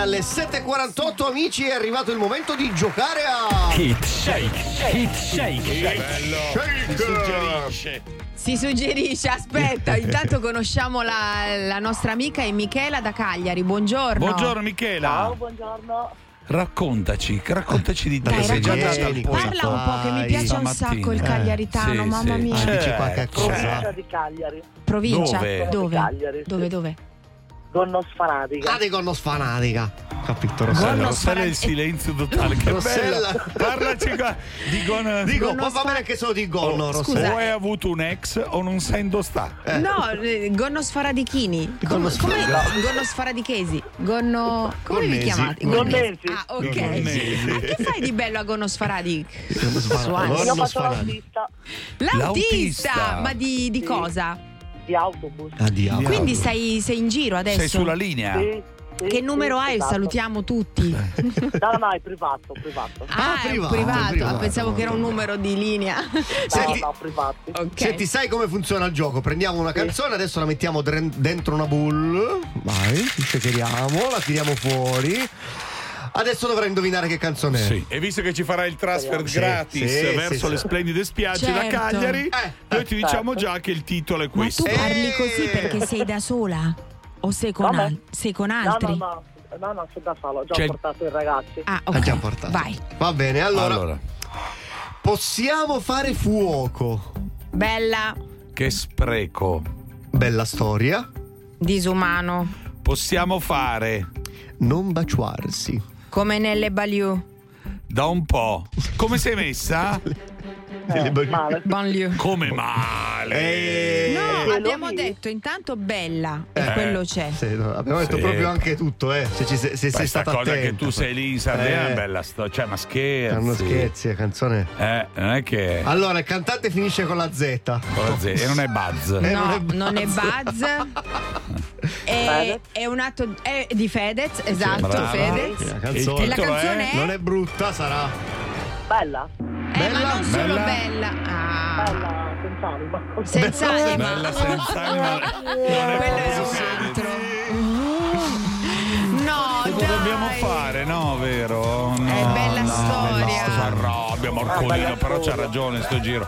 Alle 7.48 amici è arrivato il momento di giocare a Hit Shake. Hit Shake. Si suggerisce. Si suggerisce, aspetta, intanto conosciamo la, la nostra amica è Michela da Cagliari. Buongiorno. Buongiorno Michela. buongiorno. Raccontaci, raccontaci di te. Dai, Sei già andata al posto. Parla un po' che mi piace un Stamattina. sacco il cagliaritano, Sì, mamma sì. mia. C'è, dici qualche cosa? Provincia di Cagliari. Provincia? Dove? Dove? Cagliari, sì. Dove, dove? Gonnos fanatica. Ah, di Gonnos fanatica. Capito, Rossella? Rossella, è il silenzio totale. Che Rossella. bella. Parlaci qua di Gon. Dico, ma va bene anche solo di Gonno, Oh, Rossella. O hai avuto un ex o non sai dove sta. No, eh, Gonno Sfaradichini. Com- come? Gonno Sfaradichesi. Gonno. Come vi Gonnesi. chiamate? Gonnesi. Ah, ok. Gonnesi. Ma che fai di bello a Gonno Sfaradic? Io Gonno faccio sfanatico. l'autista L'autista! L'autista. Ma di, di cosa? Di autobus. Ah, diavolo. Quindi sei, sei in giro adesso? Sei sulla linea. Sì, sì, Che sì, numero hai? esatto. Salutiamo tutti. No, no, è privato, privato. Ah, Ah, privato, privato. privato. Ah, pensavo che era un numero di linea. No, Senti- no, privato. ok. Senti, sai come funziona il gioco? Prendiamo una canzone, adesso la mettiamo dentro una bull. Vai, shakeriamo, la tiriamo fuori. Adesso dovrai indovinare che canzone è. Sì. E visto che ci farai il transfer Sì, gratis sì, verso sì, le sì. splendide spiagge da Certo. Cagliari, Eh, noi ti diciamo già che il titolo è Ma questo. tu parli Eh. così perché sei da sola? O sei con, al- sei con No, altri? no, no, no, no, sono da solo, ho già C'è portato i ragazzi. Ah, ok. già portato. Vai. Va bene, allora, Allora, possiamo fare fuoco. Bella, che spreco. Bella storia. disumano. Possiamo fare Non baciarsi. Come nelle Baliù. da un po'. Come sei messa? Eh, male. Banlieue. Come male. Eh, No, abbiamo lì. detto intanto bella e Eh. quello c'è. sì, no, abbiamo detto Sì. proprio anche tutto, eh. Se, ci sei, se sei Questa stato cosa attento. che tu sei lì in Sardegna è Eh. una bella storia. Cioè, ma scherzi. Non scherzi, la canzone. Eh, non è che. Allora, il cantante finisce con la Z. Con la Z, E non è Buzz. Eh, No, non è non è Buzz. È, è un atto è di Fedez, esatto, Brava. Fedez. La E canzone la canzone è? non è brutta, sarà. Bella? Eh, Eh, ma non solo bella. Ah. Bella, senza anima. Senza anima. Bella senza anima. Non è Quello proprio un serio. No, Cosa dobbiamo fare, no, vero? No, È bella no, storia. Si arrabbia, Marcolino, però c'ha ragione sto giro.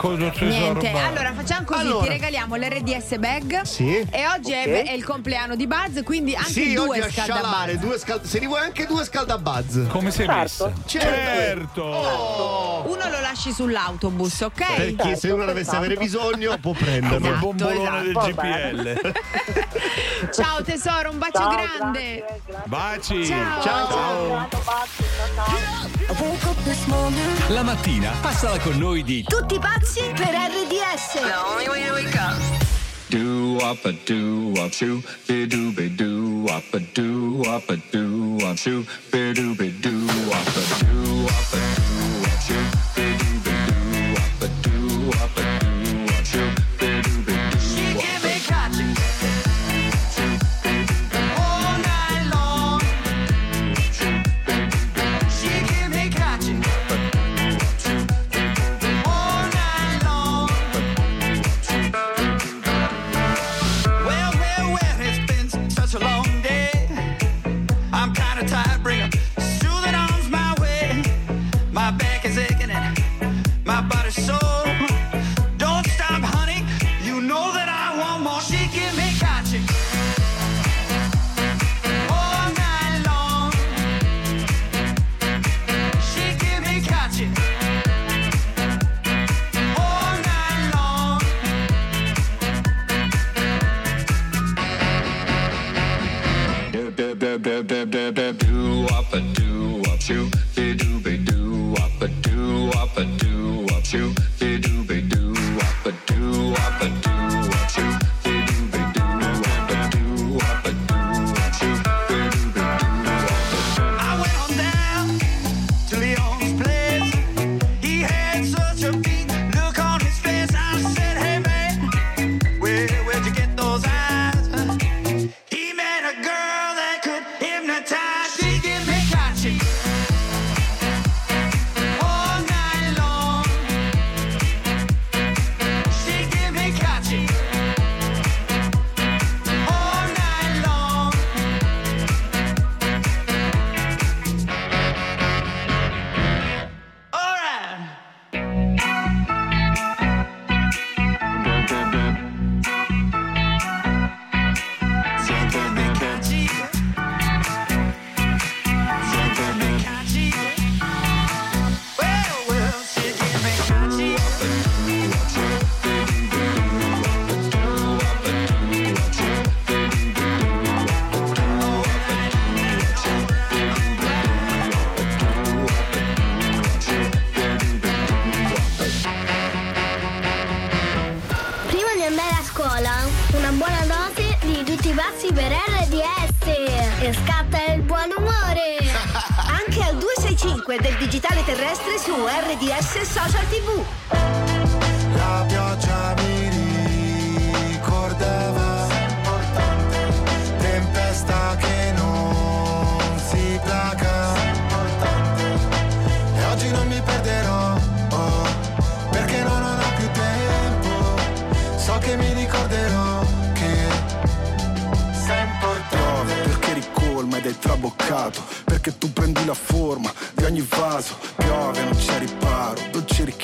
Cosa ci Niente, allora facciamo così, Allora. ti regaliamo l'RDS bag Sì. e oggi è- Ok. è, il compleanno di Buzz, quindi anche Sì, due scaldabuzz. due scal- se ne vuoi anche due scaldabuzz. Come sei messa? Certo. Uno lo lasci sull'autobus, ok? Per chi se uno dovesse avere bisogno può prenderlo. il bombolone del esatto. GPL. Ciao tesoro, un bacio Ciao, grande. Baci. Ciao. Ciao. La mattina passala con noi di Tutti pazzi per RDS. Do up a do up shoo, be do be do up a do up a do up shoo, be do be do up a do up a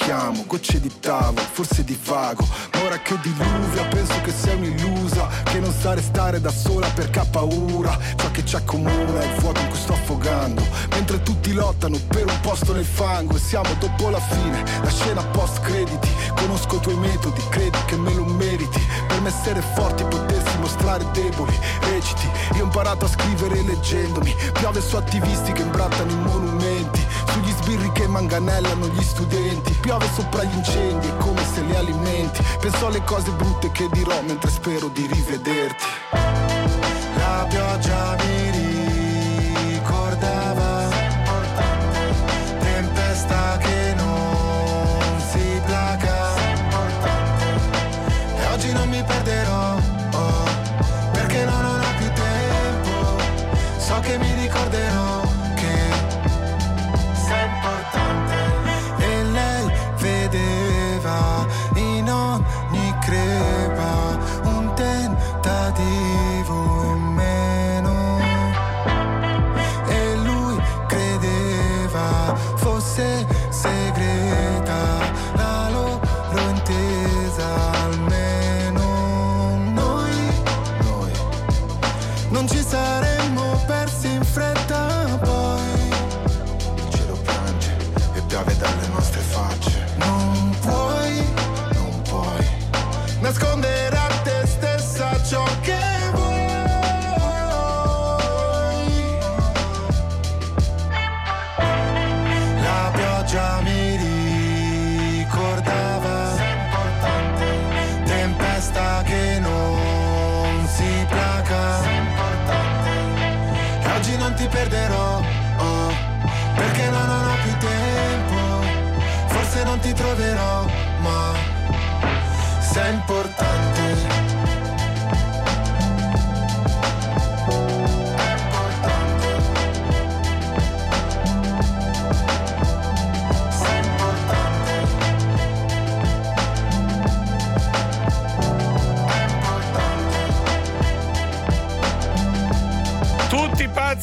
richiamo gocce di tavolo forse divago ma ora che diluvia penso che sei un'illusa che non sa restare da sola perché ha paura. Ciò che ci accomuna è il vuoto in cui sto affogando. Mentre tutti lottano per un posto nel fango e siamo dopo la fine la scena post crediti. Conosco i tuoi metodi credi che me lo meriti. Per me essere forti potersi mostrare deboli reciti. Io ho imparato a scrivere leggendomi. Piove su attivisti che imbrattano i monumenti sbirri che manganellano gli studenti. Piove sopra gli incendi è come se li alimenti. Penso alle cose brutte che dirò mentre spero di rivederti. La pioggia mi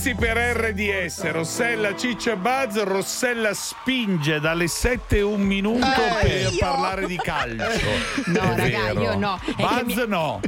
pazzi per RDS, Rossella, Ciccio e Buzz, Rossella spinge dalle 7 e un minuto Eh, per io? parlare di calcio. No, È raga, io no. Buzz mi- no.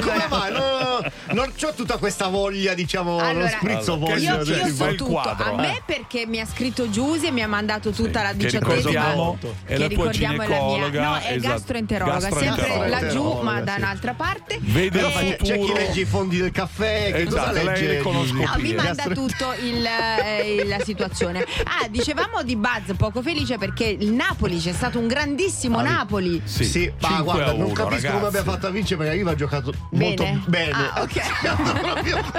Come mai? No, no, no, non c'ho tutta questa voglia, diciamo, lo Allora, sprizzo allora, voglia. Io, Sì, io sì, so tutto. quadro. A me perché mi ha scritto Giusy e mi ha mandato tutta la Che diciottesima. ricordiamo è che la ricordiamo è la mia. No, è esatto. gastroenterologa, sempre Gastroenterologa. laggiù, ma da sì. un'altra parte. Vede il E- futuro. C'è chi legge i fondi del caffè, che cosa Esatto, lei legge? le conosco Giusy? No, mi manda Tutto il, eh, la situazione. Ah, dicevamo di Buzz poco felice perché il Napoli c'è stato un grandissimo Napoli. Sì, Sì, ma 5 guarda, a 1, non capisco ragazzi. come abbia fatto a vincere perché io ho giocato molto Bene? bene. Ah, ok.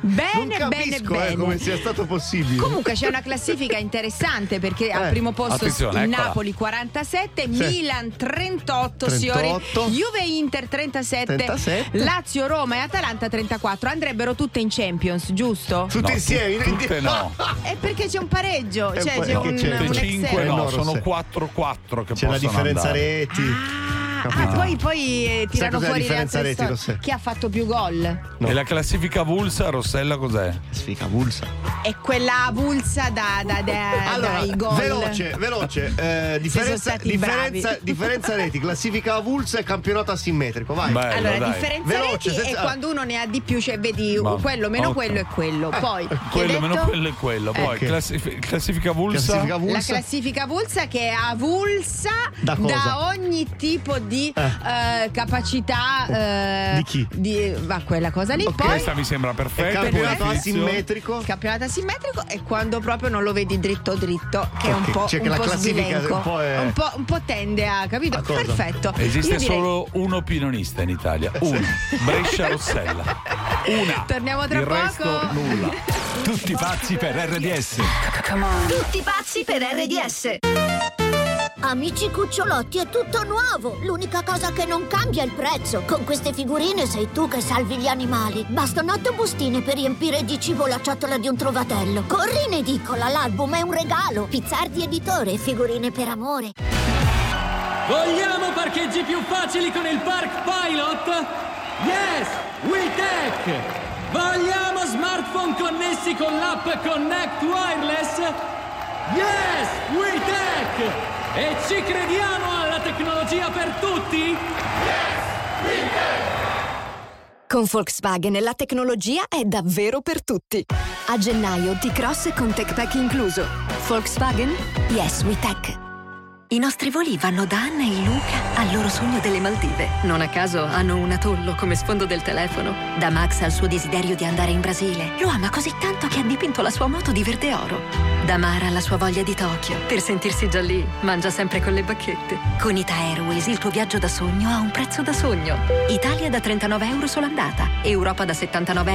Bene, non bene, capisco eh, bene. come sia stato possibile. Comunque c'è una classifica interessante perché al Eh, primo posto il. Napoli 47, Sì. Milan 38, signori, 38. Juve Inter 37, 37. Lazio Roma e Atalanta 34. Andrebbero tutte in Champions, giusto? Tutti No, insieme. tu- tutte no. È perché c'è un pareggio, cioè poi- c'è un, c'è? un Tutte 5 Excel. no, no, sono Rosse. 4-4 che C'è la possono differenza andare. reti. Ah, Capito? ah, poi, poi eh, tirano la fuori le differenza altre reti, storie. Chi ha fatto più gol? No. E la classifica Vulsa, Rossella cos'è? Sfiga pulsa. È quella avulsa da, da- da- Allora, dai gol. veloce, veloce. Eh, differenza, differenza, differenza reti, classifica avulsa e campionato asimmetrico. Vai. Bello, Allora, dai. differenza Veloce, reti senza- è quando uno ne ha di più, cioè vedi Ma- quello meno ok. quello e quello. Poi Quello meno detto? quello e quello. Poi Ok. classif- classifica Vulsa. Classifica La avulsa. classifica avulsa che è avulsa Da cosa? ogni tipo di Eh. eh, capacità eh, Di chi? di- va quella cosa lì. Ok. Poi Questa mi sembra E perfetta. campionato asimmetrico. campionato asimmetrico è quando proprio non lo vedi dritto dritto, che è un po', cioè che un la po' classifica sbilenco. un po' è- un, po', un po' tende a, capito? A? Perfetto. Esiste direi- solo un opinionista in Italia. Uno. Brescia Rossella. Una. Torniamo tra Il resto poco. nulla. Tutti pazzi per RDS. Tutti pazzi per RDS. Amici cucciolotti, è tutto nuovo! L'unica cosa che non cambia è il prezzo. Con queste figurine sei tu che salvi gli animali. Bastano otto bustine per riempire di cibo la ciotola di un trovatello. Corri in edicola, l'album è un regalo. Pizzardi editore, figurine per amore. Vogliamo parcheggi più facili con il Park Pilot? Yes! WeTech! Vogliamo smartphone connessi con l'app Connect Wireless? Yes! WeTech! E ci crediamo alla tecnologia per tutti? Con Volkswagen la tecnologia è davvero per tutti. A gennaio T-Cross con TechPack incluso. Volkswagen? Yes, we tech. I nostri voli vanno da Anna e Luca al loro sogno delle Maldive. Non a caso hanno un atollo come sfondo del telefono. Da Max al suo desiderio di andare in Brasile. Lo ama così tanto che ha dipinto la sua moto di verde oro. Da Mara alla sua voglia di Tokyo. Per sentirsi già lì, mangia sempre con le bacchette. Con Ita Airways il tuo viaggio da sogno ha un prezzo da sogno. Italia da 39 euro sola andata. Europa da 79 euro